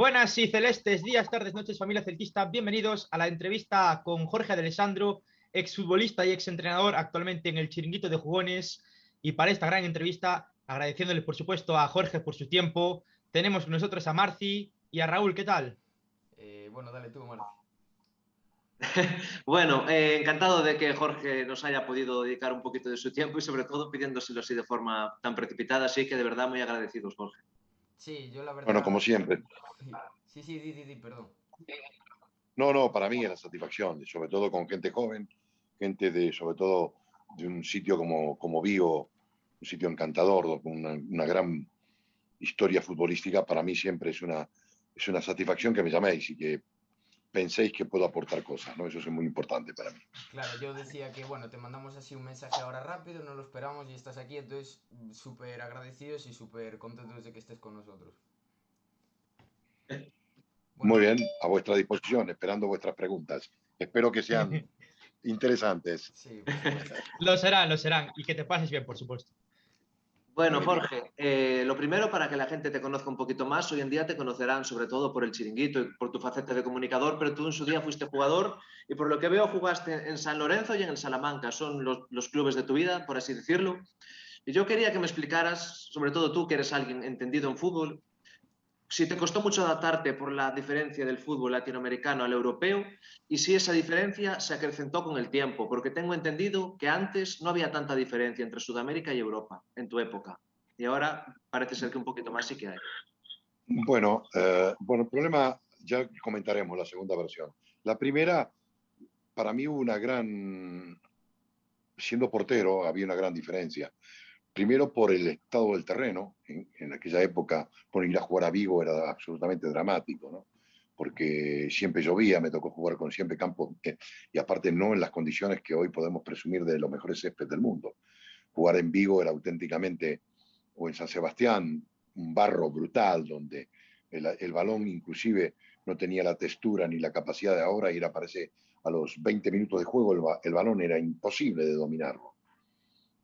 Buenas y celestes días, tardes, noches, familia celtista. Bienvenidos a la entrevista con Jorge Alessandro, exfutbolista y exentrenador actualmente en el Chiringuito de Jugones. Y para esta gran entrevista, agradeciéndole por supuesto a Jorge por su tiempo, tenemos con nosotros a Marci y a Raúl. ¿Qué tal? Eh, bueno, dale tú, Marci. bueno, eh, encantado de que Jorge nos haya podido dedicar un poquito de su tiempo y sobre todo pidiéndoselo así de forma tan precipitada, así que de verdad muy agradecidos, Jorge. Sí, yo la verdad... Bueno, como siempre. Sí, sí, di, di, perdón. No, no, para mí es la satisfacción, sobre todo con gente joven, gente de, sobre todo, de un sitio como, como Vigo, un sitio encantador, con una, una gran historia futbolística, para mí siempre es una, es una satisfacción que me llaméis y que penséis que puedo aportar cosas, ¿no? Eso es muy importante para mí. Claro, yo decía que, bueno, te mandamos así un mensaje ahora rápido, no lo esperamos y estás aquí, entonces súper agradecidos y súper contentos de que estés con nosotros. Bueno. Muy bien, a vuestra disposición, esperando vuestras preguntas. Espero que sean interesantes. Sí, lo serán, lo serán, y que te pases bien, por supuesto. Bueno, Jorge, eh, lo primero para que la gente te conozca un poquito más, hoy en día te conocerán sobre todo por el chiringuito y por tu faceta de comunicador, pero tú en su día fuiste jugador y por lo que veo jugaste en San Lorenzo y en el Salamanca, son los, los clubes de tu vida, por así decirlo. Y yo quería que me explicaras, sobre todo tú que eres alguien entendido en fútbol, si te costó mucho adaptarte por la diferencia del fútbol latinoamericano al europeo y si esa diferencia se acrecentó con el tiempo, porque tengo entendido que antes no había tanta diferencia entre Sudamérica y Europa en tu época y ahora parece ser que un poquito más sí que hay. Bueno, eh, bueno, el problema ya comentaremos la segunda versión. La primera, para mí hubo una gran, siendo portero había una gran diferencia primero por el estado del terreno, en, aquella época, por ir a jugar a Vigo era absolutamente dramático, ¿no? porque siempre llovía, me tocó jugar con siempre campo, eh, y aparte no en las condiciones que hoy podemos presumir de los mejores céspedes del mundo. Jugar en Vigo era auténticamente, o en San Sebastián, un barro brutal, donde el, balón inclusive no tenía la textura ni la capacidad de ahora, y era, parece, a los 20 minutos de juego el balón era imposible de dominarlo.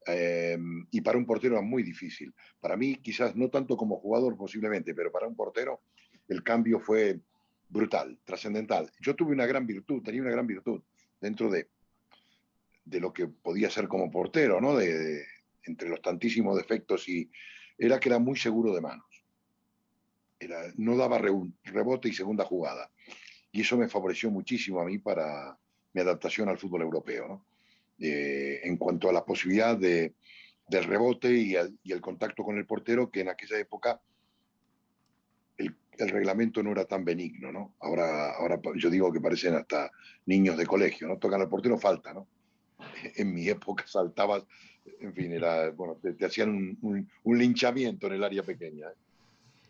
Eh, y para un portero era muy difícil. Para mí, quizás no tanto como jugador posiblemente, pero para un portero el cambio fue brutal, trascendental. Yo tuve una gran virtud, tenía una gran virtud dentro de, de lo que podía ser como portero, ¿no? De, de, entre los tantísimos defectos y era que era muy seguro de manos. Era, no daba re, rebote y segunda jugada. Y eso me favoreció muchísimo a mí para mi adaptación al fútbol europeo, ¿no? En cuanto a la posibilidad de, del rebote y, y, el contacto con el portero, que en aquella época el, reglamento no era tan benigno, ¿no? Ahora, ahora yo digo que parecen hasta niños de colegio, ¿no? Tocan al portero, falta, ¿no? En mi época saltabas, en fin, era, bueno, te, hacían un, linchamiento en el área pequeña. ¿eh?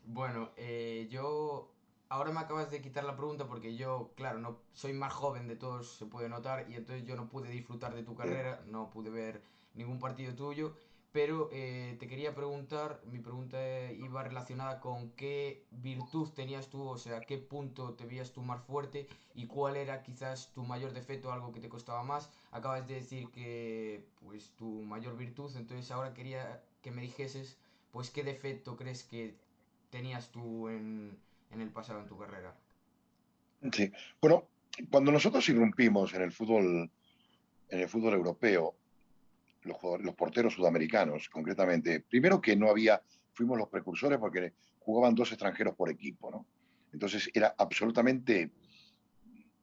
Bueno, eh, yo ahora me acabas de quitar la pregunta porque yo, claro, no soy más joven de todos, se puede notar, y entonces yo no pude disfrutar de tu carrera, no pude ver ningún partido tuyo, pero eh, te quería preguntar, mi pregunta iba relacionada con qué virtud tenías tú, o sea, qué punto te veías tú más fuerte y cuál era quizás tu mayor defecto, algo que te costaba más. Acabas de decir que, pues, tu mayor virtud, entonces ahora quería que me dijeses, pues, qué defecto crees que tenías tú en en el pasado en tu carrera? Sí, bueno, cuando nosotros irrumpimos en el fútbol, en el fútbol europeo, los, los porteros sudamericanos, concretamente, primero que no había, fuimos los precursores porque jugaban dos extranjeros por equipo, ¿no? Entonces era absolutamente,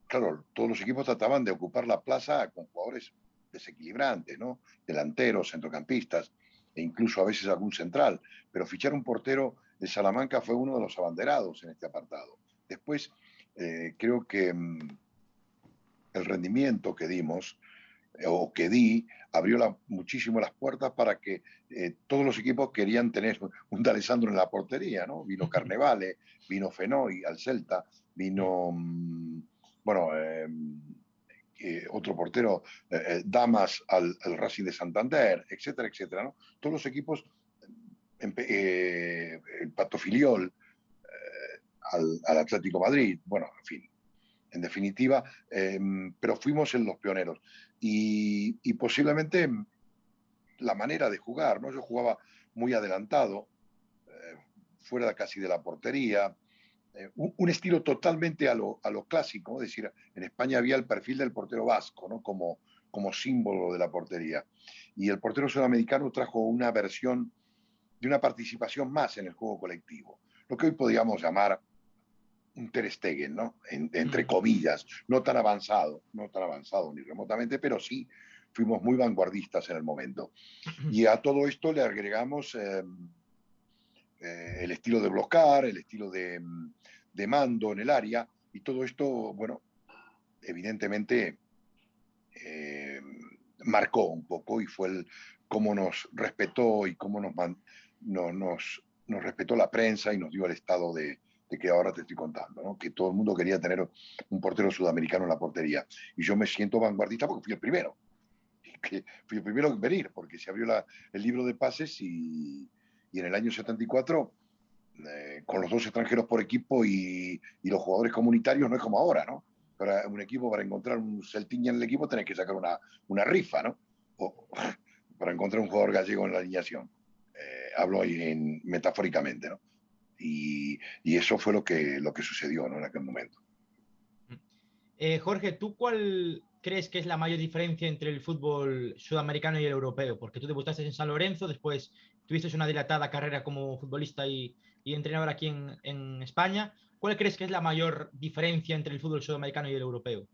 claro, todos los equipos trataban de ocupar la plaza con jugadores desequilibrantes, ¿no? Delanteros, centrocampistas e incluso a veces algún central, pero fichar un portero de Salamanca fue uno de los abanderados en este apartado. Después, eh, creo que mmm, el rendimiento que dimos eh, o que di abrió la, muchísimo las puertas para que eh, todos los equipos querían tener un D'Alessandro en la portería, ¿no? Vino Carnevale, vino Fenoy al Celta, vino, mmm, bueno, eh, otro portero, Damas al, al, Racing de Santander, etcétera, etcétera, ¿no? Todos los equipos, eh, el Pato Filiol, eh, al, Atlético Madrid, bueno, en fin, en definitiva, em, pero fuimos en los pioneros. Y, posiblemente la manera de jugar, ¿no? Yo jugaba muy adelantado, eh, fuera casi de la portería, un, estilo totalmente a lo, a clásico, es decir, en España había el perfil del portero vasco, ¿no? Como, como símbolo de la portería. Y el portero sudamericano trajo una versión de una participación más en el juego colectivo, lo que hoy podríamos llamar un Ter Stegen, ¿no? entre comillas, no tan avanzado, no tan avanzado ni remotamente, pero sí fuimos muy vanguardistas en el momento. Y a todo esto le agregamos em, eh, el estilo de bloquear, el estilo de, de, mando en el área, y todo esto, bueno, evidentemente eh, marcó un poco y fue el cómo nos respetó y cómo nos, no, nos, nos respetó la prensa y nos dio el estado de, de que ahora te estoy contando, ¿no? que todo el mundo quería tener un portero sudamericano en la portería. Y yo me siento vanguardista porque fui el primero. Que fui el primero en venir, porque se abrió la, el libro de pases y, y en el año 74, eh, con los dos extranjeros por equipo y, y, los jugadores comunitarios, no es como ahora, ¿no? para un equipo, para encontrar un celtiña en el equipo, tenés que sacar una, una rifa, ¿no? O, para encontrar un jugador gallego en la alineación. Eh, hablo ahí en, metafóricamente, ¿no? Y, eso fue lo que, lo que sucedió en aquel momento. Eh, Jorge, ¿tú cuál crees que es la mayor diferencia entre el fútbol sudamericano y el europeo? Porque tú debutaste en San Lorenzo, después tuviste una dilatada carrera como futbolista y, y entrenador aquí en, en España. ¿Cuál crees que es la mayor diferencia entre el fútbol sudamericano y el europeo?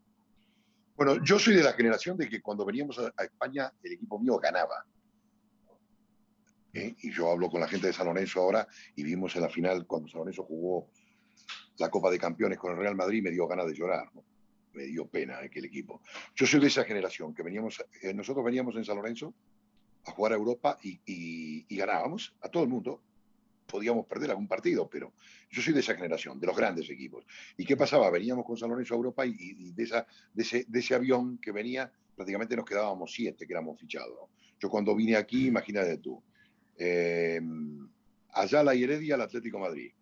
Bueno, yo soy de la generación de que cuando veníamos a, España el equipo mío ganaba. ¿Eh? Y yo hablo con la gente de San Lorenzo ahora y vimos en la final cuando San Lorenzo jugó la Copa de Campeones con el Real Madrid, me dio ganas de llorar, me dio pena aquel equipo. Yo soy de esa generación que veníamos, eh, nosotros veníamos en San Lorenzo a jugar a Europa y ganábamos a todo el mundo podíamos perder algún partido, pero yo soy de esa generación, de los grandes equipos. ¿Y qué pasaba? Veníamos con San Lorenzo a Europa y, de, esa, de, ese, de, ese, avión que venía, prácticamente nos quedábamos siete que éramos fichados. Yo cuando vine aquí, imagínate tú, eh, Ayala y Heredia al Atlético Madrid,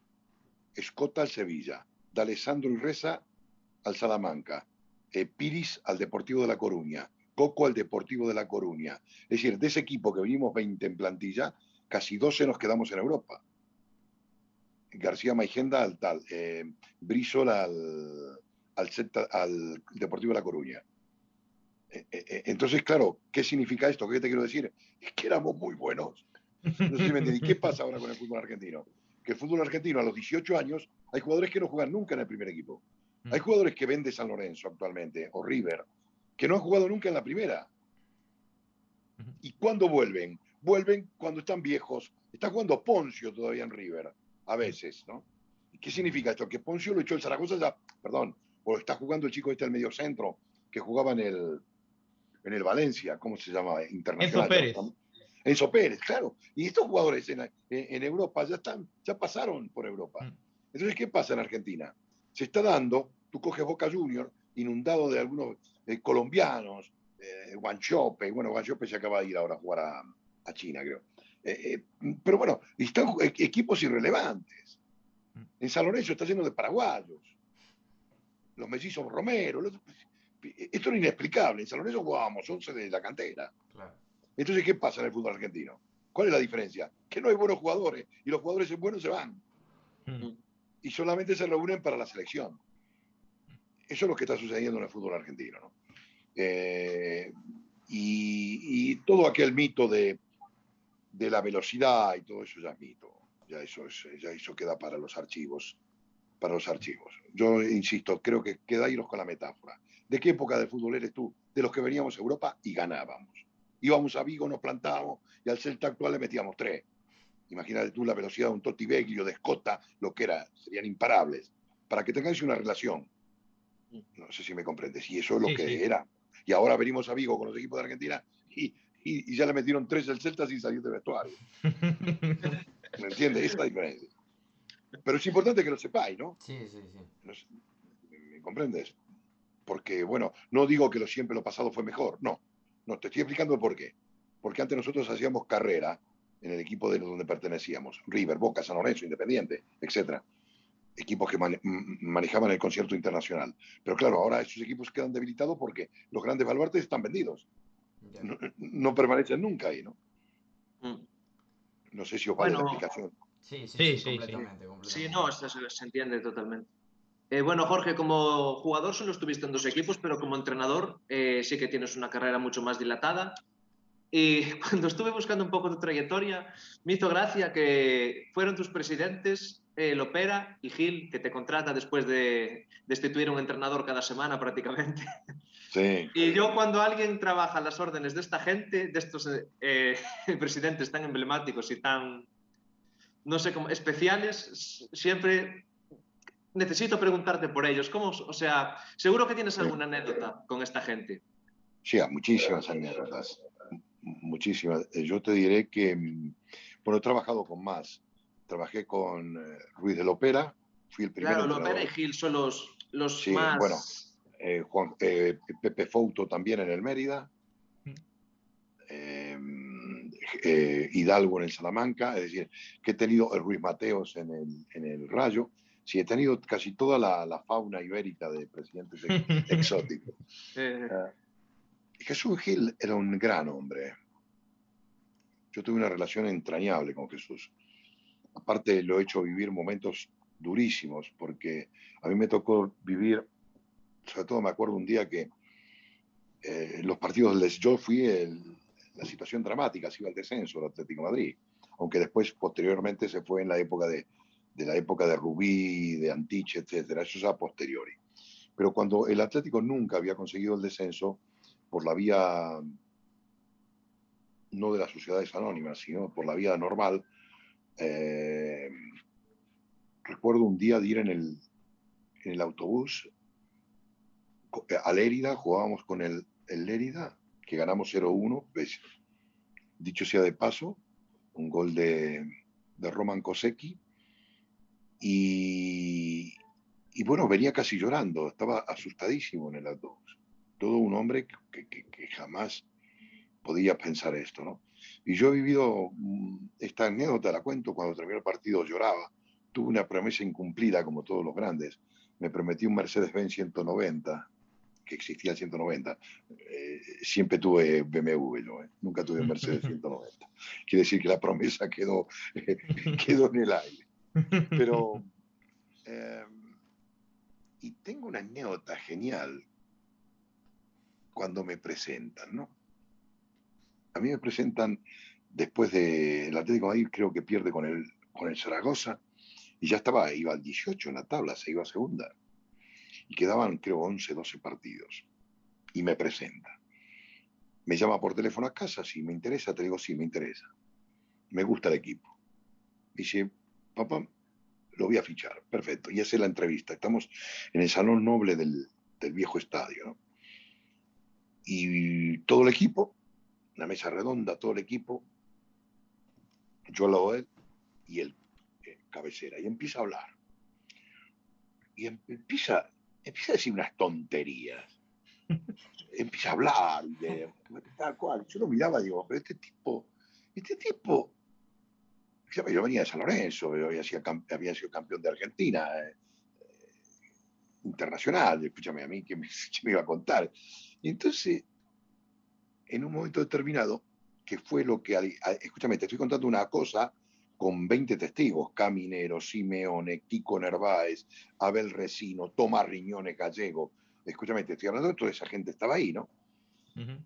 Escota al Sevilla, D'Alessandro y Reza al Salamanca, eh, Piris al Deportivo de La Coruña, Coco al Deportivo de La Coruña. Es decir, de ese equipo que venimos 20 en plantilla, casi 12 nos quedamos en Europa. García Maigenda al tal, eh, Brisol al, al, al, Deportivo de La Coruña. Eh, eh, eh, entonces, claro, ¿qué significa esto? ¿Qué te quiero decir? Es que éramos muy buenos. No sé si me ¿Y qué pasa ahora con el fútbol argentino? Que el fútbol argentino a los 18 años hay jugadores que no juegan nunca en el primer equipo. Mm. Hay jugadores que ven de San Lorenzo actualmente, o River, que no han jugado nunca en la primera. ¿Y cuándo vuelven? Vuelven cuando están viejos. Está jugando Poncio todavía en River a veces, ¿no? ¿Qué significa esto? Que Poncio lo echó el Zaragoza ya, perdón, o está jugando el chico este del medio centro, que jugaba en el, en el Valencia, ¿cómo se llama? Internacional. Enzo Pérez. Enzo Pérez, claro. Y estos jugadores en, en, Europa ya están, ya pasaron por Europa. Mm. Entonces, ¿qué pasa en Argentina? Se está dando, tú coges Boca Junior, inundado de algunos eh, colombianos, eh, Guanchope, bueno, Guanchope se acaba de ir ahora a jugar a, a China, creo. Eh, eh, pero bueno, están equipos irrelevantes. Mm. En San Lorenzo está lleno de paraguayos. Los mellizos Romero. esto es inexplicable. En San Lorenzo jugábamos 11 de la cantera. Entonces, ¿qué pasa en el fútbol argentino? ¿Cuál es la diferencia? Que no hay buenos jugadores y los jugadores buenos se van. Mm. Y solamente se reúnen para la selección. Eso es lo que está sucediendo en el fútbol argentino. ¿no? Eh, y, y, todo aquel mito de de la velocidad y todo eso ya es mito. Ya eso, es, ya eso queda para los archivos. Para los archivos. Yo insisto, creo que queda iros con la metáfora. ¿De qué época del fútbol eres tú? De los que veníamos a Europa y ganábamos. Íbamos a Vigo, nos plantábamos y al Celta actual le metíamos tres. Imagínate tú la velocidad de un Totti Beglio, de Escota, lo que era, serían imparables. Para que tengáis una relación. No sé si me comprendes. Y eso es lo que era. Y ahora venimos a Vigo con los equipos de Argentina y y, ya le metieron tres al Celta sin salir de vestuario. ¿Me entiendes? Esa es la diferencia. Pero es importante que lo sepáis, ¿no? Sí, sí, sí. ¿Me comprendes? Porque, bueno, no digo que lo siempre lo pasado fue mejor, no. No, te estoy explicando por qué. Porque antes nosotros hacíamos carrera en el equipo de donde pertenecíamos, River, Boca, San Lorenzo, Independiente, etcétera. Equipos que manejaban el concierto internacional. Pero claro, ahora esos equipos quedan debilitados porque los grandes baluartes están vendidos no, permanecen nunca ahí, ¿no? Mm. No sé si os vale la explicación. Sí, sí, Sí, sí, sí, sí. completamente, completamente. Sí, no, se, se entiende totalmente. Eh, bueno, Jorge, como jugador solo estuviste en dos equipos, pero como entrenador eh, sí que tienes una carrera mucho más dilatada. Y cuando estuve buscando un poco tu trayectoria, me hizo gracia que fueron tus presidentes, eh, Lopera y Gil, que te contrata después de destituir a un entrenador cada semana prácticamente. Sí. Y yo cuando alguien trabaja a las órdenes de esta gente, de estos eh, presidentes tan emblemáticos y tan, no sé cómo, especiales, siempre necesito preguntarte por ellos. ¿Cómo, o sea, seguro que tienes alguna anécdota con esta gente. Sí, muchísimas anécdotas. Muchísimas. Eh, Yo te diré que, mm, bueno, he trabajado con más. Trabajé con eh, Ruiz de Lopera, fui el primer Claro, Lopera y. Gil son los, los Sí, más... bueno. Eh, Juan, eh, Pepe Fouto también en el Mérida. Mm. Eh, eh, Hidalgo en el Salamanca, es decir, que he tenido el Ruiz Mateos en el, en el Rayo. Sí, he tenido casi toda la, la fauna ibérica de presidentes ex- exóticos. Jesús Gil era un gran hombre. Yo tuve una relación entrañable con Jesús. Aparte, lo he hecho vivir momentos durísimos, porque a mí me tocó vivir, sobre todo me acuerdo un día que eh, los partidos, les, yo fui la situación dramática, se iba al descenso el Atlético Madrid, aunque después, posteriormente, se fue en la época de, de la época de Rubí, de Antich, etcétera, eso es a posteriori. Pero cuando el Atlético nunca había conseguido el descenso, por la vía no de las sociedades anónimas, sino por la vía normal, eh, recuerdo un día de ir en el, en el autobús eh, a Lérida, jugábamos con el, el Lérida, que ganamos 0-1, pues, dicho sea de paso, un gol de, de Roman Kosecki, y, y bueno, venía casi llorando, estaba asustadísimo en el autobús. Todo un hombre que, que- que jamás podía pensar esto, ¿no? Y yo he vivido mm, esta anécdota, la cuento, cuando terminó el partido lloraba. Tuve una promesa incumplida, como todos los grandes. Me prometí un Mercedes-Benz 190, que existía el 190. Eh, siempre tuve BMW, yo, ¿eh? nunca tuve Mercedes 190. Quiere decir que la promesa quedó, quedó en el aire. Pero, eh, y tengo una anécdota genial cuando me presentan, ¿no? A mí me presentan después del Atlético de Madrid, creo que pierde con el, con el Zaragoza, y ya estaba, iba al 18 en la tabla, se iba a segunda. Y quedaban, creo, 11, 12 partidos. Y me presenta. Me llama por teléfono a casa, si me interesa, te digo, sí, me interesa. Me gusta el equipo. Dice, papá, lo voy a fichar. Perfecto. Y hace la entrevista. Estamos en el salón noble del, del viejo estadio. ¿no? Y todo el equipo, una mesa redonda, todo el equipo, yo al lado él y él, eh, cabecera, y empieza a hablar. Y em- empieza, empieza a decir unas tonterías. empieza a hablar de tal cual. Yo lo miraba y digo, pero este tipo, este tipo, yo venía de San Lorenzo, había sido, había sido campeón de Argentina, eh, internacional, escúchame a mí, que me, me iba a contar? Y entonces, en un momento determinado, que fue lo que, escúchame, te estoy contando una cosa con 20 testigos, Caminero, Simeone, Kiko Nerváez, Abel Resino, Tomás Riñones Gallego, escúchame, te estoy hablando de toda esa gente estaba ahí, ¿no?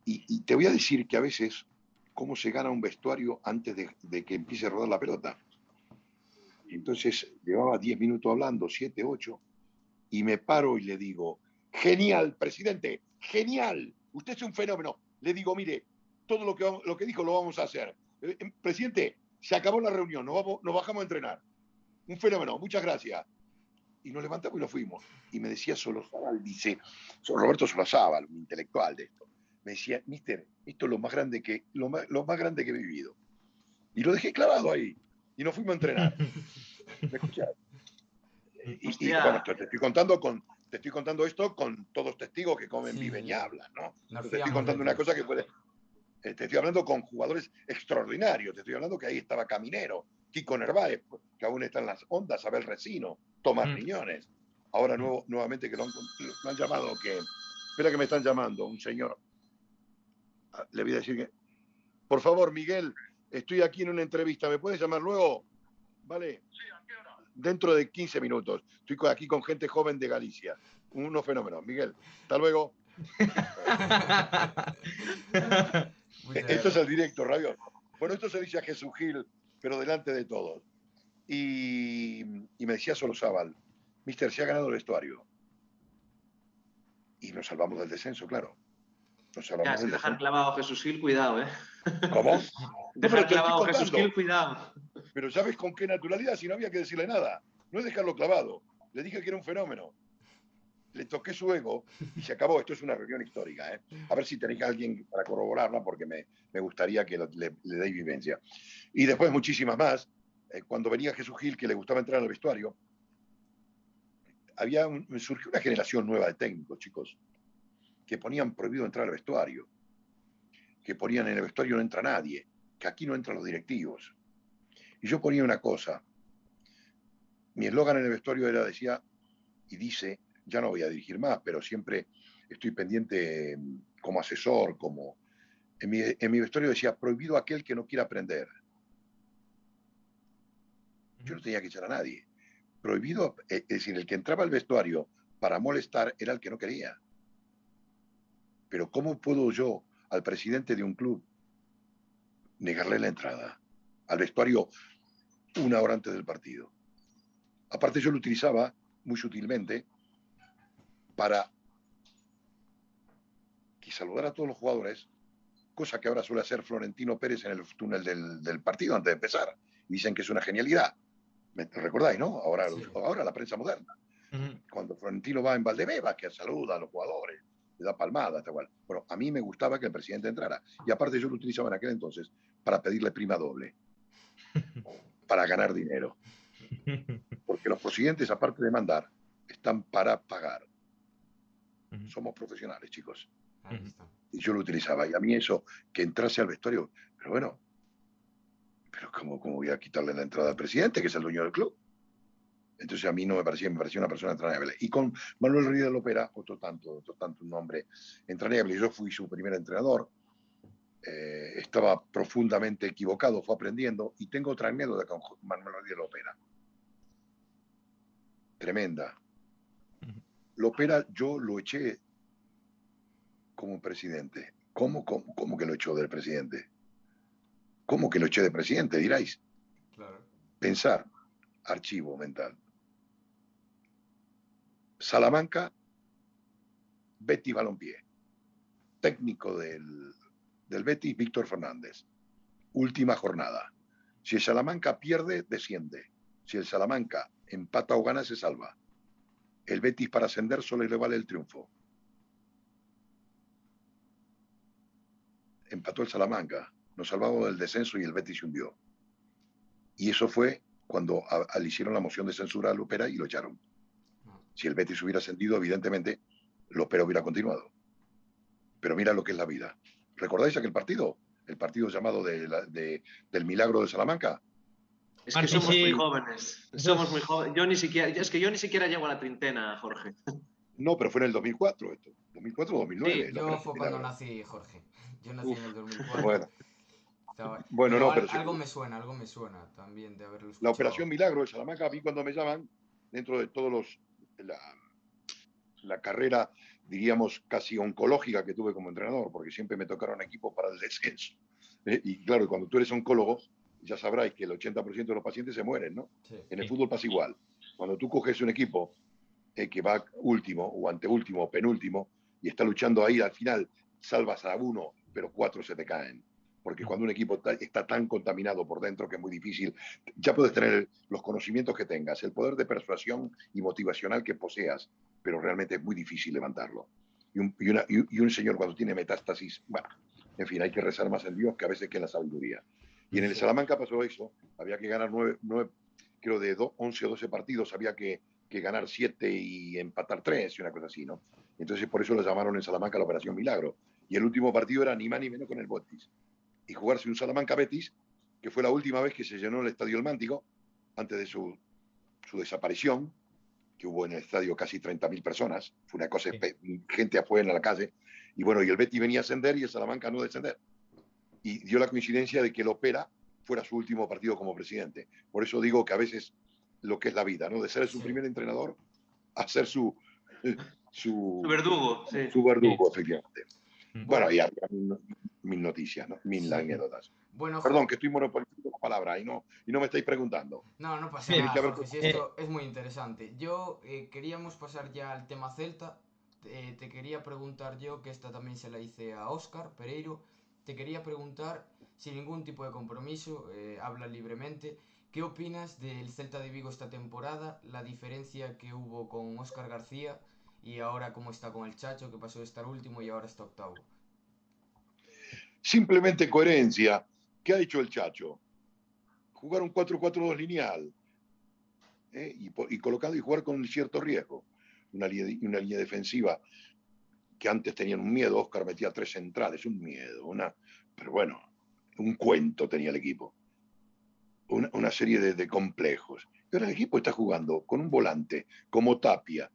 Y, y te voy a decir que a veces, cómo se gana un vestuario antes de, de que empiece a rodar la pelota. Entonces llevaba 10 minutos hablando, 7, 8, y me paro y le digo, genial, presidente, genial, usted es un fenómeno. Le digo, mire, todo lo que, vamos- lo que dijo lo vamos a hacer. Eh, eh, presidente, se acabó la reunión, nos, vamos, nos bajamos a entrenar. Un fenómeno, muchas gracias. Y nos levantamos y nos fuimos. Y me decía Solozábal, dice, Roberto Solozábal, un intelectual de esto me decía, mister, esto es lo más grande que, lo más, lo más grande que he vivido. Y lo dejé clavado ahí. Y nos fuimos a entrenar. ¿Me escuchas? Y, y, bueno, te, te estoy contando con, te estoy contando esto con todos testigos que comen, Sí. viven y hablan, ¿no? Te estoy contando una cosa que puede. eh, Te estoy hablando con jugadores extraordinarios. Te estoy hablando que ahí estaba Caminero, Kiko Nerváez, que aún está en las ondas, Abel Resino, Tomás Mm. Riñones. Ahora nuevo, nuevamente que lo han, lo han llamado, que. Espera que me están llamando, un señor. Ah, Le voy a decir que. Por favor, Miguel, estoy aquí en una entrevista. ¿Me puedes llamar luego? Vale. Dentro de 15 minutos. Estoy aquí con gente joven de Galicia. Unos fenómenos. Miguel, hasta luego. esto es el directo, Radio. Bueno, esto se dice a Jesús Gil, pero delante de todos. Y, me decía solo Zabal, Mister, se ha ganado el vestuario. Y nos salvamos del descenso, claro. Nos salvamos ya, dejar clavado a Jesús Gil, cuidado, ¿eh? ¿Cómo? dejar clavado a Jesús Gil, cuidado. Pero ¿sabes con qué naturalidad? Si no había que decirle nada. No es dejarlo clavado. Le dije que era un fenómeno. Le toqué su ego y se acabó. Esto es una reunión histórica. ¿eh? A ver si tenéis a alguien para corroborarla porque me, me gustaría que le, le deis vivencia. Y después muchísimas más. Eh, cuando venía Jesús Gil, que le gustaba entrar al vestuario, había surgió una generación nueva de técnicos, chicos, que ponían prohibido entrar al vestuario, que ponían en el vestuario no entra nadie, que aquí no entran los directivos. Y yo ponía una cosa, mi eslogan en el vestuario era, decía, y dice, ya no voy a dirigir más, pero siempre estoy pendiente mm, como asesor, como... En mi, en mi vestuario decía, prohibido aquel que no quiera aprender. Yo no tenía que echar a nadie. Prohibido, eh, es decir, el que entraba al vestuario para molestar era el que no quería. Pero ¿cómo puedo yo, al presidente de un club, negarle la entrada al vestuario una hora antes del partido? Aparte yo lo utilizaba muy sutilmente para saludar a todos los jugadores, cosa que ahora suele hacer Florentino Pérez en el túnel del, del partido antes de empezar. Dicen que es una genialidad. ¿Me recordáis, no? Ahora, ahora la prensa moderna. Cuando Florentino va en Valdebeba, que saluda a los jugadores, le da palmada, tal cual. Bueno, a mí me gustaba que el presidente entrara. Y aparte yo lo utilizaba en aquel entonces para pedirle prima doble. para ganar dinero. Porque los presidentes, aparte de mandar, están para pagar. Somos profesionales, chicos. Y yo lo utilizaba. Y a mí eso, que entrase al vestuario, pero bueno, pero ¿cómo, voy a quitarle la entrada al presidente, que es el dueño del club? Entonces a mí no me parecía, me parecía una persona entrañable. Y con Manuel Ríos de Lopera, otro tanto, otro tanto un nombre entrañable. Yo fui su primer entrenador. Eh, estaba profundamente equivocado, fue aprendiendo. Y tengo otra anécdota con Manuel Ríos de Lopera. Tremenda. Lopera yo lo eché como presidente. ¿Cómo, cómo, cómo que lo echó del presidente? ¿Cómo que lo eché de presidente? Diráis. Pensar, archivo mental. Salamanca, Betty Balompié. Técnico del, del Betty, Víctor Fernández. Última jornada. Si el Salamanca pierde, desciende. Si el Salamanca empata o gana, se salva. El Betis para ascender solo le vale el triunfo. Empató el Salamanca nos salvamos del descenso y el Betis se hundió. Y eso fue cuando le hicieron la moción de censura a Lopera y lo echaron. Si el Betis hubiera ascendido, evidentemente, Lopera hubiera continuado. Pero mira lo que es la vida. ¿Recordáis aquel partido? El partido llamado de, del Milagro de Salamanca. Es que somos muy jóvenes. Somos muy jóvenes. Yo ni siquiera, es que yo ni siquiera llego a la treintena, Jorge. No, pero fue en el 2004 esto. 2004 o 2009. Sí, yo fue cuando nací, Jorge. Yo nací en el 2004. Bueno. Bueno, no, pero algo me suena, algo me suena también de haberlo La Operación Milagro de Salamanca, a mí cuando me llaman, dentro de todos los. La, la carrera, diríamos, casi oncológica que tuve como entrenador, porque siempre me tocaron equipos para el descenso. ¿eh? Y claro, cuando tú eres oncólogo, ya sabrás que el 80% de los pacientes se mueren, ¿no? En el fútbol pasa igual. Cuando tú coges un equipo eh, que va último, o anteúltimo, o penúltimo, y está luchando ahí, al final salvas a uno, pero cuatro se te caen porque cuando un equipo está tan contaminado por dentro que es muy difícil, ya puedes tener los conocimientos que tengas, el poder de persuasión y motivacional que poseas, pero realmente es muy difícil levantarlo. Y un, y, un señor cuando tiene metástasis, bueno, en fin, hay que rezar más en Dios que a veces que en la sabiduría. Y en el Salamanca pasó eso, había que ganar nueve, nueve creo de 11 o 12 partidos, había que, que ganar siete y empatar tres y una cosa así, ¿no? Entonces por eso lo llamaron en Salamanca la Operación Milagro. Y el último partido era ni más ni menos con el Botis y jugarse un Salamanca Betis, que fue la última vez que se llenó el Estadio El Mántico, antes de su, su desaparición, que hubo en el estadio casi 30.000 personas, fue una cosa, gente afuera en la calle, y bueno, y el Betis venía a ascender y el Salamanca no descender. Y dio la coincidencia de que el Opera fuera su último partido como presidente. Por eso digo que a veces lo que es la vida, ¿no? De ser su primer entrenador a ser su, su, verdugo. Su verdugo, efectivamente. Bueno, y mil, noticias, ¿no? mil anécdotas. Bueno, Perdón, que estoy monopolizando la palabra y no, y no me estáis preguntando. No, no pasa nada, esto es muy interesante. Yo eh, queríamos pasar ya al tema Celta. Eh, te quería preguntar yo, que esta también se la hice a Oscar Pereiro, te quería preguntar, sin ningún tipo de compromiso, eh, habla libremente, ¿qué opinas del Celta de Vigo esta temporada? La diferencia que hubo con Oscar García y ahora cómo está con el Chacho, que pasó de estar último y ahora está octavo. Simplemente coherencia. ¿Qué ha hecho el Chacho? Jugar un 4-4-2 lineal ¿eh? y, y, y jugar con cierto riesgo. Una, una línea defensiva que antes tenían un miedo. Oscar metía tres centrales, un miedo. Una, pero bueno, un cuento tenía el equipo. Una, una serie de, de complejos. Y ahora el equipo está jugando con un volante como Tapia,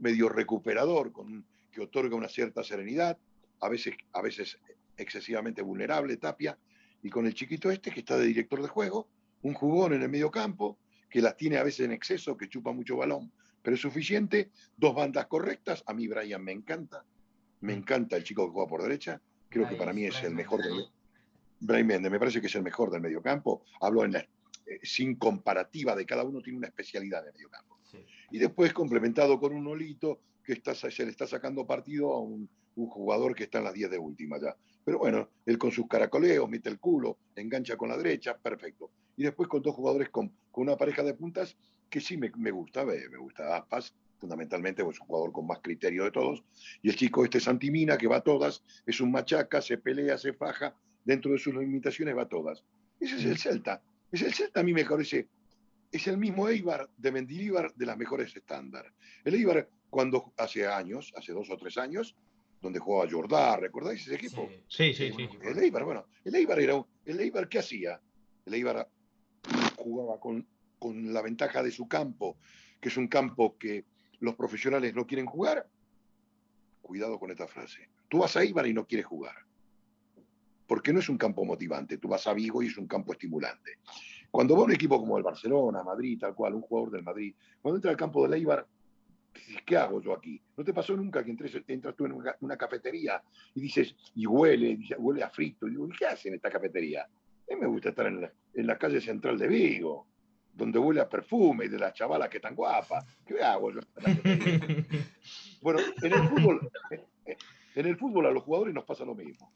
medio recuperador, con, que otorga una cierta serenidad, a veces, a veces excesivamente vulnerable, Tapia, y con el chiquito este que está de director de juego, un jugón en el medio campo, que las tiene a veces en exceso, que chupa mucho balón, pero es suficiente, dos bandas correctas, a mí Brian me encanta, me mm. encanta el chico que juega por derecha, creo que para mí es el mejor del Brian Méndez, me parece que es el mejor del medio campo, hablo en eh, sin comparativa de cada uno tiene una especialidad en el medio campo. Y después complementado con un olito que está, se le está sacando partido a un, jugador que está en las 10 de última ya. Pero bueno, él con sus caracoleos, mete el culo, engancha con la derecha, perfecto. Y después con dos jugadores con, una pareja de puntas que sí me, gusta, me, gusta Aspas, fundamentalmente, pues es un jugador con más criterio de todos. Y el chico este Santimina, que va a todas, es un machaca, se pelea, se faja, dentro de sus limitaciones va a todas. Ese es el Celta. Es el Celta a mí me parece es el mismo Eibar de Mendilibar de las mejores estándar. El Eibar, cuando hace años, hace dos o tres años, donde jugaba Jordá, ¿recordáis ese equipo? Sí, sí, sí. El Eibar, bueno, el Eibar era un, el Eibar, ¿qué hacía? El Eibar jugaba con, con la ventaja de su campo, que es un campo que los profesionales no quieren jugar. Cuidado con esta frase. Tú vas a Eibar y no quieres jugar. Porque no es un campo motivante. Tú vas a Vigo y es un campo estimulante. Cuando va un equipo como el Barcelona, Madrid, tal cual, un jugador del Madrid, cuando entra al campo de Leibar, ¿qué hago yo aquí? ¿No te pasó nunca que entras tú en una, cafetería y dices, y huele, huele a frito? Y digo, ¿qué hace en esta cafetería? A mí me gusta estar en la, calle central de Vigo, donde huele a perfume y de la chavala que es tan guapa. ¿Qué hago yo? bueno, en el fútbol, en el fútbol a los jugadores nos pasa lo mismo.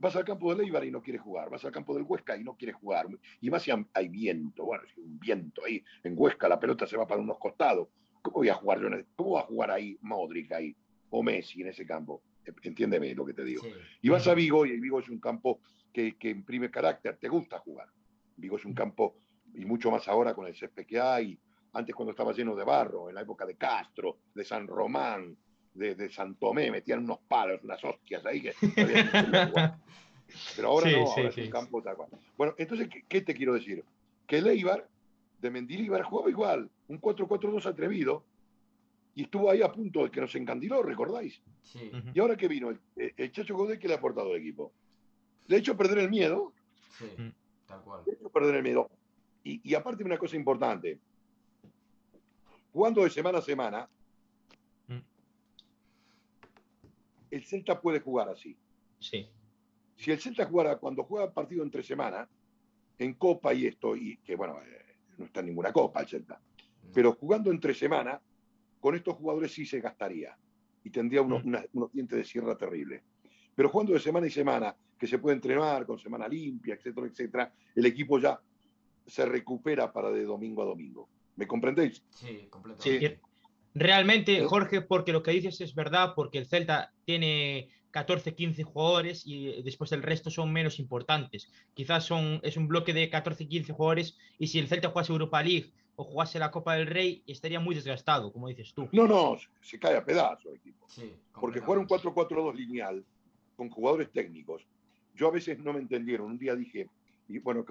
Vas al campo de Leibar y no quieres jugar, vas al campo del Huesca y no quieres jugar, y más si hay viento, bueno, si un viento ahí, en Huesca la pelota se va para unos costados, ¿cómo voy a jugar yo? ¿Cómo va a jugar ahí Modric ahí, o Messi en ese campo? Entiéndeme lo que te digo. Y vas a Vigo, y Vigo es un campo que, que imprime carácter, te gusta jugar. Vigo es un campo, y mucho más ahora con el césped que hay, antes cuando estaba lleno de barro, en la época de Castro, de San Román, de, de Santomé, metían unos palos, unas hostias ahí que Pero ahora no, ahora es un campo tal cual. Bueno, entonces, ¿qué, te quiero decir? Que el Eibar, de Mendilibar, jugaba igual, un 4-4-2 atrevido, y estuvo ahí a punto de que nos encandiló, ¿recordáis? Sí. Y ahora que vino, el, Chacho Godet que le ha aportado al equipo. Le ha hecho perder el miedo. Sí, tal cual. Le ha hecho perder el miedo. Y, y aparte una cosa importante, jugando de semana a semana, el Celta puede jugar así. Sí. Si el Celta jugara cuando juega partido entre semana, en Copa y esto, y que bueno, eh, no está en ninguna Copa el Celta, pero jugando entre semana, con estos jugadores sí se gastaría y tendría unos, mm. unos dientes de sierra terribles. Pero jugando de semana y semana, que se puede entrenar con semana limpia, etcétera, etcétera, el equipo ya se recupera para de domingo a domingo. ¿Me comprendéis? Sí, completamente. Sí. Realmente, Jorge, porque lo que dices es verdad, porque el Celta tiene 14, 15 jugadores y después el resto son menos importantes. Quizás son, es un bloque de 14, 15 jugadores y si el Celta jugase Europa League o jugase la Copa del Rey, estaría muy desgastado, como dices tú. No, no, se cae a pedazos el equipo. porque jugar un 4-4-2 lineal con jugadores técnicos, yo a veces no me entendieron. Un día dije, y bueno,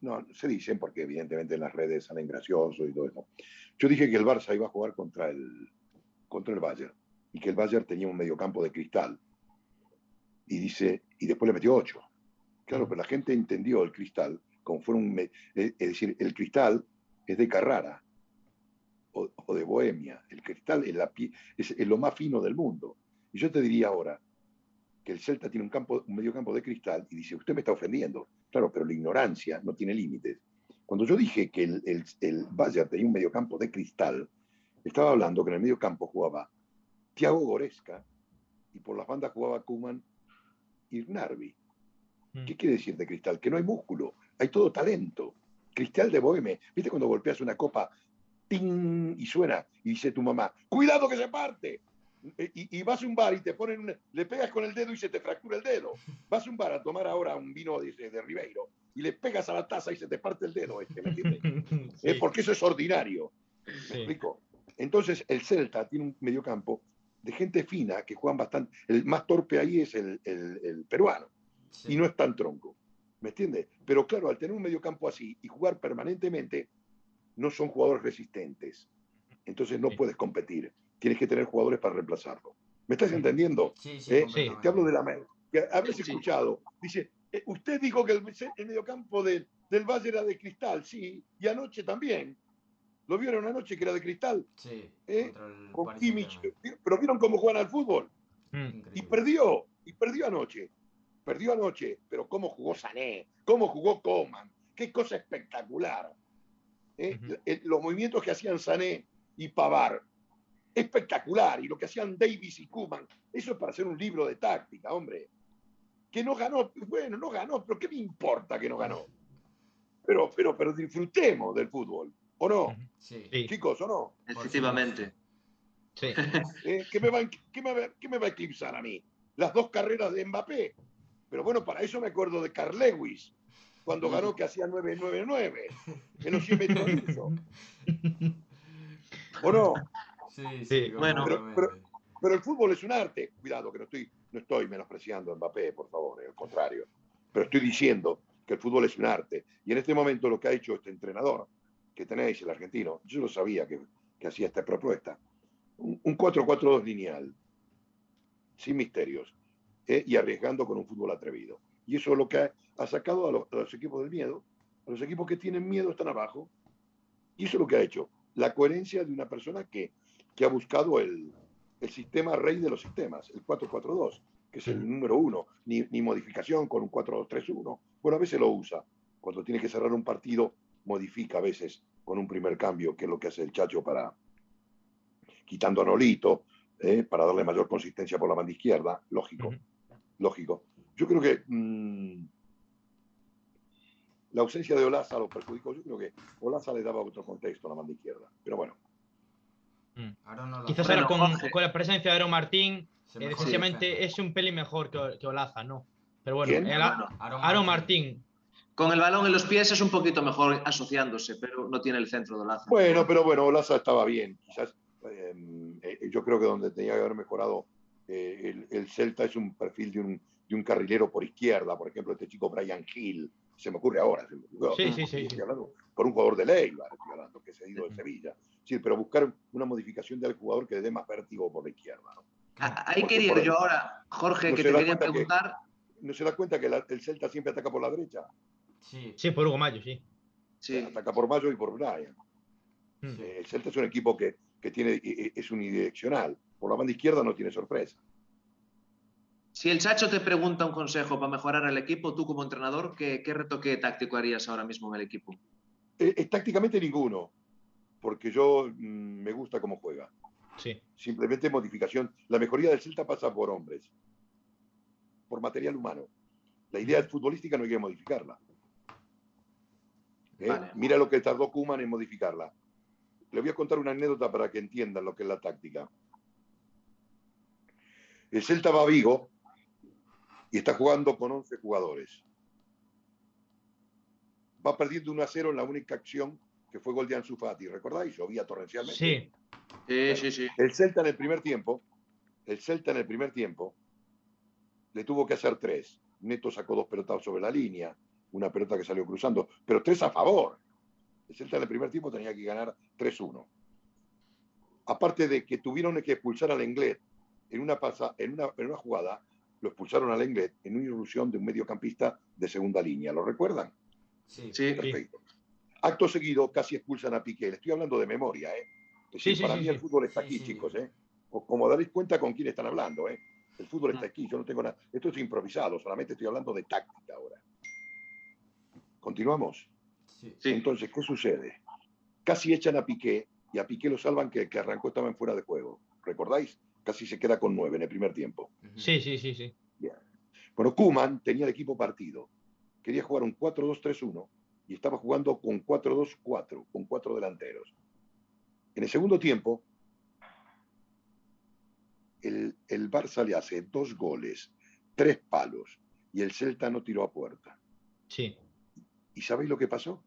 no, se dicen porque evidentemente en las redes salen graciosos y todo eso. Yo dije que el Barça iba a jugar contra el, contra el Bayern y que el Bayern tenía un mediocampo de cristal. Y dice, y después le metió ocho. Claro, pero la gente entendió el cristal como fuera un... Es decir, el cristal es de Carrara o, de Bohemia. El cristal es, la, es, es, lo más fino del mundo. Y yo te diría ahora que el Celta tiene un, campo, un medio campo de cristal y dice, usted me está ofendiendo. Claro, pero la ignorancia no tiene límites. Cuando yo dije que el, el, el Bayern tenía un medio campo de cristal, estaba hablando que en el medio campo jugaba Thiago Goresca y por las bandas jugaba Kuman y Narvi. Mm. ¿Qué quiere decir de cristal? Que no hay músculo, hay todo talento. Cristal de Boheme. ¿Viste cuando golpeas una copa ¡ting! y suena y dice tu mamá, cuidado que se parte? Y, vas a un bar y te ponen, le pegas con el dedo y se te fractura el dedo. Vas a un bar a tomar ahora un vino de, de Ribeiro y le pegas a la taza y se te parte el dedo, este, ¿me entiendes? Eh, porque eso es ordinario. ¿Me explico? Entonces el Celta tiene un mediocampo de gente fina que juegan bastante. El más torpe ahí es el, el, peruano y no es tan tronco. ¿Me entiendes? Pero claro, al tener un mediocampo así y jugar permanentemente, no son jugadores resistentes. Entonces no puedes competir. Tienes que tener jugadores para reemplazarlo. ¿Me estás entendiendo? Sí, sí. ¿Eh? Te hablo de la que habéis escuchado. Dice, eh, usted dijo que el, el mediocampo del Valle era de cristal, sí, y anoche también. ¿Lo vieron anoche que era de cristal? Sí. ¿Eh? Con Kimmich. Pero vieron cómo juegan al fútbol. Mm. Y perdió, y perdió anoche. Perdió anoche, pero cómo jugó Sané, cómo jugó Coman. Qué cosa espectacular. ¿Eh? Los movimientos que hacían Sané y Pavar. Espectacular. Y lo que hacían Davis y Kuman. Eso es para hacer un libro de táctica, hombre. Que no ganó, bueno, no ganó, pero ¿qué me importa que no ganó? Pero, pero, pero disfrutemos del fútbol, ¿o no? Sí. Chicos, ¿o no? Efectivamente. Sí. ¿Eh? ¿Qué, me va, qué, me va, ¿Qué me va a eclipsar a mí? Las dos carreras de Mbappé. Pero bueno, para eso me acuerdo de Carl Lewis, cuando ganó que hacía 999 en los 100 metros ¿O no? Sí, sí. Bueno, pero, pero, el fútbol es un arte. Cuidado, que no estoy, no estoy menospreciando a Mbappé, por favor, al contrario. Pero estoy diciendo que el fútbol es un arte. Y en este momento lo que ha hecho este entrenador que tenéis, el argentino, yo lo sabía que, que hacía esta propuesta. Un, un 4-4-2 lineal, sin misterios ¿eh? y arriesgando con un fútbol atrevido. Y eso es lo que ha, sacado a los, equipos del miedo. A los equipos que tienen miedo están abajo. Y eso es lo que ha hecho. La coherencia de una persona que, que ha buscado el, el sistema rey de los sistemas, el 4-4-2, que es el número uno, ni, ni modificación con un 4-2-3-1. Bueno, a veces lo usa. Cuando tiene que cerrar un partido, modifica a veces con un primer cambio, que es lo que hace el Chacho para quitando a Nolito, ¿eh? para darle mayor consistencia por la banda izquierda, lógico lógico. Yo creo que mmm, la ausencia de Olaza lo perjudicó. Yo creo que Olaza le daba otro contexto a la banda izquierda. Pero bueno. Mm. Ahora no Quizás ahora con, con, la presencia de Aaron Martín, eh, defensivamente es un pelín mejor que, que, Olaza, ¿no? Pero bueno, el, Aaron, Aaron Martín. Con el balón en los pies es un poquito mejor asociándose, pero no tiene el centro de Olaza. Bueno, pero bueno, Olaza estaba bien. Quizás eh, eh, yo creo que donde tenía que haber mejorado eh, el, Celta es un perfil de un, de un, carrilero por izquierda, por ejemplo, este chico Brian Hill, se me ocurre ahora, sí, sí, sí, por un jugador de Leiva, estoy hablando, que se ha ido de Sevilla. Sí, pero buscar una modificación del jugador que le dé más vértigo por la izquierda. ¿no? Ahí quería ir yo ahora, Jorge, que te quería preguntar. ¿No se da cuenta que el Celta siempre ataca por la derecha? Sí, sí por Hugo Mayo, sí. sí. Ataca por Mayo y por Brian. Mm. El Celta es un equipo que, que tiene, es unidireccional por la banda izquierda no tiene sorpresa. Si el Chacho te pregunta un consejo para mejorar el equipo, tú como entrenador, ¿qué, retoque táctico harías ahora mismo en el equipo? Eh, eh, tácticamente ninguno, porque yo mm, me gusta cómo juega. Sí. Simplemente modificación. La mejoría del Celta pasa por hombres, por material humano. La idea futbolística no hay que modificarla. ¿Eh? Mira lo que tardó Kuman en modificarla. Le voy a contar una anécdota para que entiendan lo que es la táctica. El Celta va a Vigo y está jugando con 11 jugadores. Va perdiendo 1 a 0 en la única acción que fue gol de Ansu Fati. ¿Recordáis? Llovía torrencialmente. Sí. Sí, sí, sí. El Celta en el primer tiempo, el Celta en el primer tiempo, le tuvo que hacer tres. Neto sacó dos pelotas sobre la línea, una pelota que salió cruzando, pero tres a favor. El Celta en el primer tiempo tenía que ganar 3-1. Aparte de que tuvieron que expulsar al inglés en una, pasa, en una, en una jugada lo expulsaron al inglés en una irrupción de un mediocampista de segunda línea. ¿Lo recuerdan? Sí. Sí. Perfecto. Acto seguido, casi expulsan a Piqué. Le estoy hablando de memoria, ¿eh? Es decir, Sí, sí, para sí, mí sí. el fútbol está Sí, aquí, sí. chicos, ¿eh? O- Como daréis cuenta con quién están hablando, ¿eh? El fútbol está aquí, yo no tengo nada. Esto es improvisado, solamente estoy hablando de táctica ahora. Continuamos. Sí. Sí. Entonces, ¿qué sucede? Casi echan a Piqué y a Piqué lo salvan que, que arrancó estaba en fuera de juego. ¿Recordáis? Casi se queda con nueve en el primer tiempo. Sí, sí, sí, sí. Bueno, Kuman tenía el equipo partido. Quería jugar un 4-2-3-1 y estaba jugando con 4-2-4, con cuatro delanteros. En el segundo tiempo, el, el Barça le hace dos goles, tres palos y el Celta no tiró a puerta. Sí. ¿Y sabéis lo que pasó?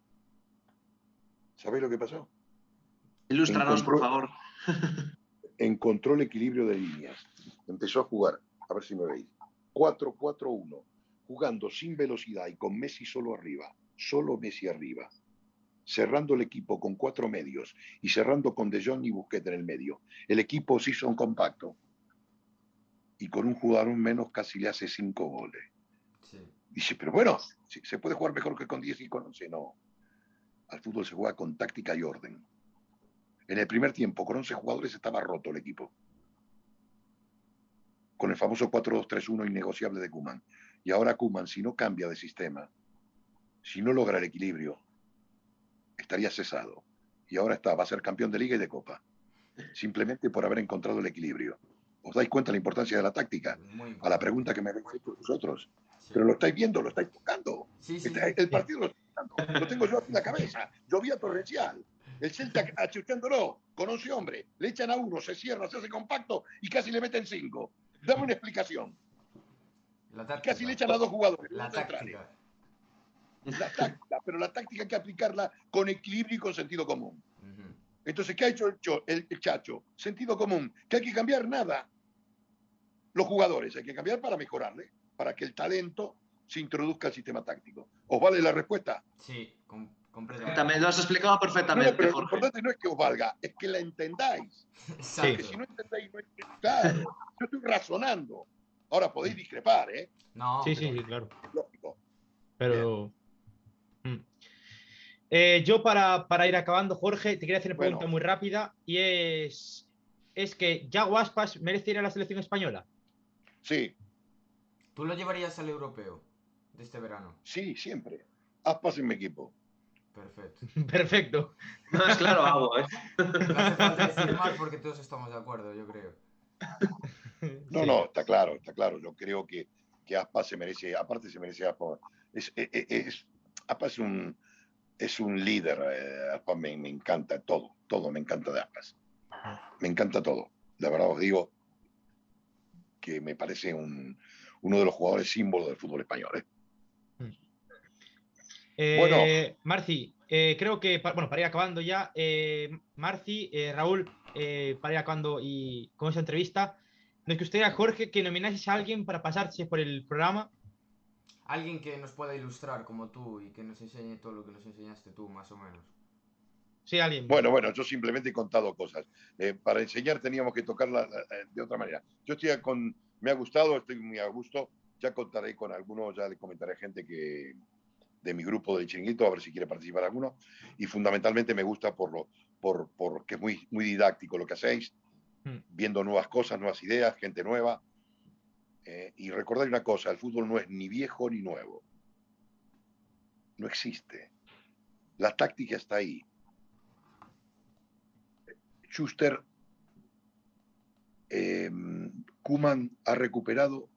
¿Sabéis lo que pasó? Ilústranos, por favor. encontró el equilibrio de líneas. Empezó a jugar, a ver si me veis, 4-4-1, jugando sin velocidad y con Messi solo arriba, solo Messi arriba, cerrando el equipo con cuatro medios y cerrando con De Jong y Busquets en el medio. El equipo se hizo un compacto y con un jugador menos casi le hace cinco goles. Sí. Dice, pero bueno, se puede jugar mejor que con 10 y con 11. No. Al fútbol se juega con táctica y orden. En el primer tiempo, con 11 jugadores estaba roto el equipo. Con el famoso 4-2-3-1 innegociable de Kuman. Y ahora Kuman, si no cambia de sistema, si no logra el equilibrio, estaría cesado. Y ahora está, va a ser campeón de liga y de copa. Simplemente por haber encontrado el equilibrio. ¿Os dais cuenta de la importancia de la táctica? A la pregunta que me habéis hecho vosotros. Sí. Pero lo estáis viendo, lo estáis tocando. Sí, sí, Está- sí. el partido lo, tocando, lo tengo yo aquí en la cabeza. Llovía torrencial. El Celta achuchándolo con 11 hombres. Le echan a uno, se cierra, se hace compacto y casi le meten 5. Dame una explicación. La táctica. Casi le echan a dos jugadores. La táctica. La táctica, pero la táctica hay que aplicarla con equilibrio y con sentido común. Entonces, ¿qué ha hecho el, cho- el- el Chacho? Sentido común. ¿Que hay que cambiar? Nada. Los jugadores hay que cambiar para mejorarle, para que el talento se introduzca al sistema táctico. ¿Os vale la respuesta? Sí, com- completamente. También lo has explicado perfectamente, no, pero lo Jorge. importante no es que os valga, es que la entendáis. Exacto. Porque si no entendéis, no entendéis. Claro, yo estoy razonando. Ahora podéis discrepar, ¿eh? No, Sí, pero- sí, sí, claro. Lógico. Pero. Mm. Eh, yo, para, para ir acabando, Jorge, te quería hacer una Bueno. pregunta muy rápida y es. ¿Es que Yago Aspas merece ir a la selección española? Sí, ¿Tú lo llevarías al europeo de este verano? sí, siempre. Aspas en mi equipo. Perfecto. Perfecto. No, es claro, hago, ¿eh? No hace falta decir más porque todos estamos de acuerdo, yo creo. No, Sí. no, está claro, está claro. Yo creo que, que Aspas se merece, aparte se merece Aspas. Es, es, es- Aspas es un, es un líder. eh, Aspas me, me encanta todo, todo me encanta de Aspas. Me encanta todo. La verdad os digo que me parece un, uno de los jugadores símbolos del fútbol español. ¿eh? Eh, Bueno. Marci, eh, creo que, pa- bueno, para ir acabando ya, eh, Marci, eh, Raúl, eh, para ir acabando y con esta entrevista, nos gustaría, Jorge, que nominases a alguien para pasarse por el programa. Alguien que nos pueda ilustrar como tú y que nos enseñe todo lo que nos enseñaste tú, más o menos. Sí, alguien. Bueno, bueno, yo simplemente he contado cosas. Eh, para enseñar teníamos que tocarla eh, de otra manera. Yo estoy con, me ha gustado, estoy muy a gusto. Ya contaré con algunos, ya le comentaré a gente que de mi grupo del chiringuito, a ver si quiere participar alguno. Y fundamentalmente me gusta por lo, por, porque es muy, muy didáctico lo que hacéis, Mm. viendo nuevas cosas, nuevas ideas, gente nueva. Eh, y recordar una cosa, el fútbol no es ni viejo ni nuevo. No existe. La táctica está ahí. Schuster, eh, Kuman ha recuperado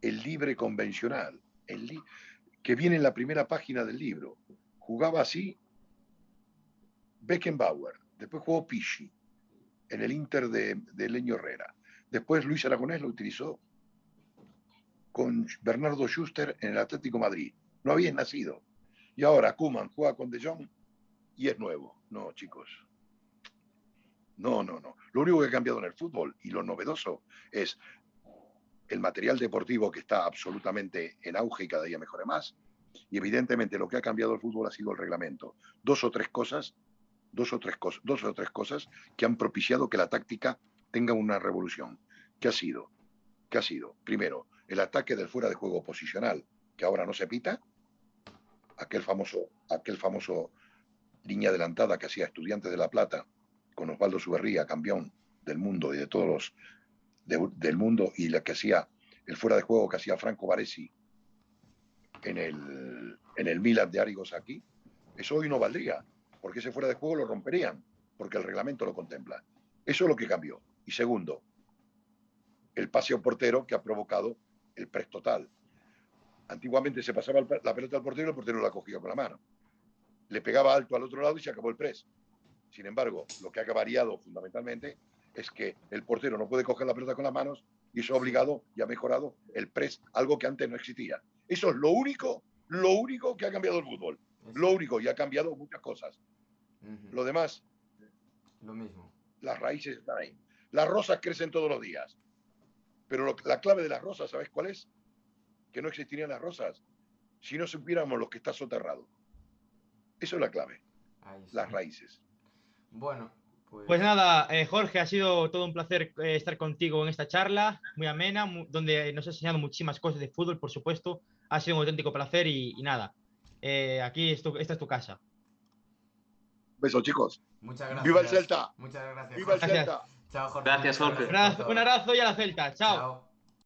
el libre convencional, el li- que viene en la primera página del libro. Jugaba así Beckenbauer, después jugó Pisci en el Inter de, de Leño Herrera. Después Luis Aragonés lo utilizó con Bernardo Schuster en el Atlético Madrid. No había nacido. Y ahora Kuman juega con De Jong y es nuevo. No, chicos. No, no, no. Lo único que ha cambiado en el fútbol y lo novedoso es el material deportivo que está absolutamente en auge y cada día mejora más. Y evidentemente lo que ha cambiado el fútbol ha sido el reglamento. Dos o tres cosas, dos o tres cosas, dos o tres cosas que han propiciado que la táctica tenga una revolución. ¿Qué ha sido? ¿Qué ha sido? Primero, el ataque del fuera de juego posicional, que ahora no se pita. aquel famoso, aquel famoso línea adelantada que hacía Estudiantes de La Plata con Osvaldo Suberría, campeón del mundo y de todos los del mundo, y la que hacía el fuera de juego que hacía Franco Baresi en el, en el Milan de Arigos aquí, eso hoy no valdría, porque ese fuera de juego lo romperían, porque el reglamento lo contempla. Eso es lo que cambió. Y segundo, el paseo portero que ha provocado el press total. Antiguamente se pasaba la pelota al portero y el portero la cogía con la mano. Le pegaba alto al otro lado y se acabó el press. Sin embargo, lo que ha variado fundamentalmente es que el portero no puede coger la pelota con las manos y eso ha obligado y ha mejorado el press, algo que antes no existía. Eso es lo único, lo único que ha cambiado el fútbol. Lo único, y ha cambiado muchas cosas. Lo demás, lo mismo. Las raíces están ahí. Las rosas crecen todos los días. Pero la clave de las rosas, ¿sabes cuál es? Que no existirían las rosas si no supiéramos lo que está soterrado. Eso es la clave. Las raíces. Bueno, pues, pues nada, eh, Jorge, ha sido todo un placer eh, estar contigo en esta charla, muy amena, donde nos has enseñado muchísimas cosas de fútbol, por supuesto. Ha sido un auténtico placer y, nada, eh, aquí esta es tu casa. Besos, chicos. Muchas gracias. ¡Viva el Celta! Muchas gracias. ¡Viva el Celta! Chao, Jorge. Gracias, Jorge. Un abrazo y a la Celta. Chao.